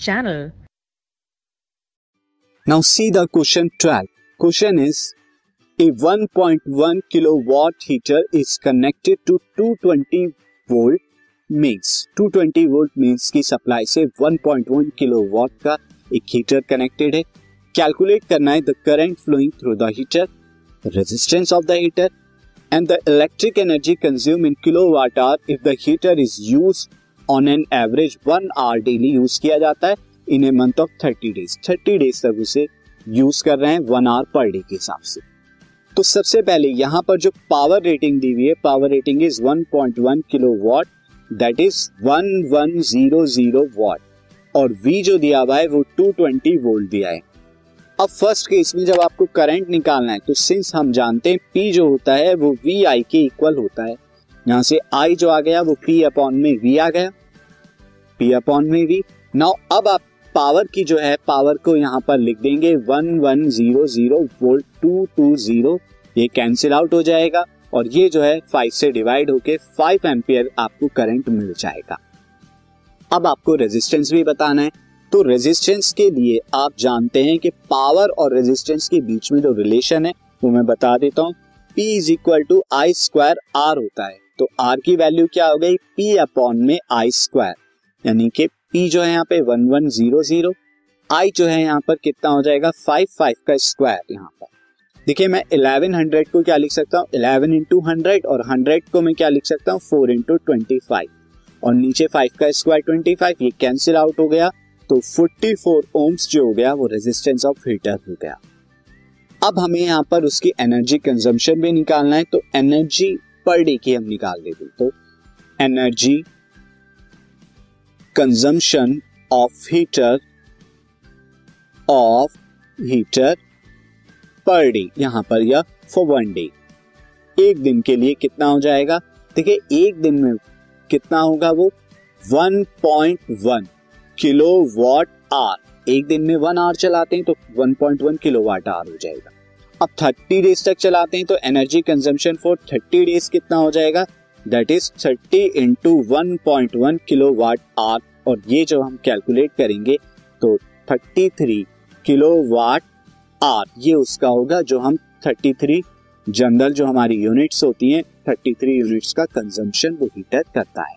channel. Now see the question 12. Question is, a 1.1 kilowatt heater is connected to 220 volt means 220 volt means की supply से 1.1 kilowatt का एक heater connected है calculate करना है the current flowing through the heater resistance of the heater and the electric energy consume in kilowatt hour if the heater is use on an average one hour daily use किया जाता है in a month of thirty days thirty days तक उसे use कर रहे हैं one hour per day के हिसाब से। तो सबसे पहले यहाँ पर जो पावर रेटिंग दी हुई है power rating is 1.1 kilo watt that is 1100 watt और V जो दिया हुआ है, वो 220 वोल्ट दिया है। अब फ़र्स्ट केस में जब आपको करंट निकालना है तो सिंस हम जानते हैं पी जो होता है, वो वी आई के इक्वल होता है। यहाँ से आई जो आ गया, वो पी अपॉन में वी आ गया। पी अपॉन में वी नाउ अब आप पावर की जो है पावर को यहाँ पर लिख देंगे। One one zero zero volt two two zero ये कैंसिल आउट हो जाएगा और ये जो है फाइव से डिवाइड होके फाइव एम्पियर आपको करंट मिल जाएगा। अब आपको रेजिस्टेंस भी बताना है। तो रेजिस्टेंस के लिए आप जानते हैं कि पावर और रेजिस्टेंस के बीच में जो रिलेशन है, वो मैं बता देता हूँ। P is equal to I square R होता है। तो R की वैल्यू क्या हो गई? P अपॉन में आई स्क्वायर यानी कि P जो है यहाँ पे one one zero zero I जो है यहाँ पर कितना हो जाएगा? फाइव फाइव का स्क्वायर यहाँ पर। देखिए मैं इलेवन हंड्रेड को क्या लिख सकता हूँ? इलेवन इंटू हंड्रेड और हंड्रेड को मैं क्या लिख सकता हूँ? फोर इंटू ट्वेंटी फाइव और नीचे फाइव का स्क्वायर ट्वेंटी फाइव ये कैंसिल आउट हो गया। तो फोर्टी फोर ओम्स जो हो गया, वो रेजिस्टेंस ऑफ़ हीटर हो गया। अब हमें यहाँ पर उसकी एनर्जी कंजम्पशन भी निकालना है। तो एनर्जी पर डे की हम निकाल देते तो energy consumption of heater of heater per day यहाँ पर या फॉर वन डे एक दिन के लिए कितना हो जाएगा? देखिए, एक दिन में कितना होगा वो? 1.1 किलो वॉट आर एक दिन में वन आवर चलाते हैं तो 1.1 किलो वाट आर हो जाएगा। अब 30 डेज़ तक चलाते हैं तो एनर्जी कंजम्पशन फॉर 30 डेज़ कितना हो जाएगा? That is 30 into one point one kilowatt hour और ये जो हम कैलकुलेट करेंगे तो 33 किलो वाट आर ये उसका होगा जो हम 33 जनरल जो हमारी यूनिट्स होती हैं 33 यूनिट्स का कंजम्पशन वो हीटर करता है।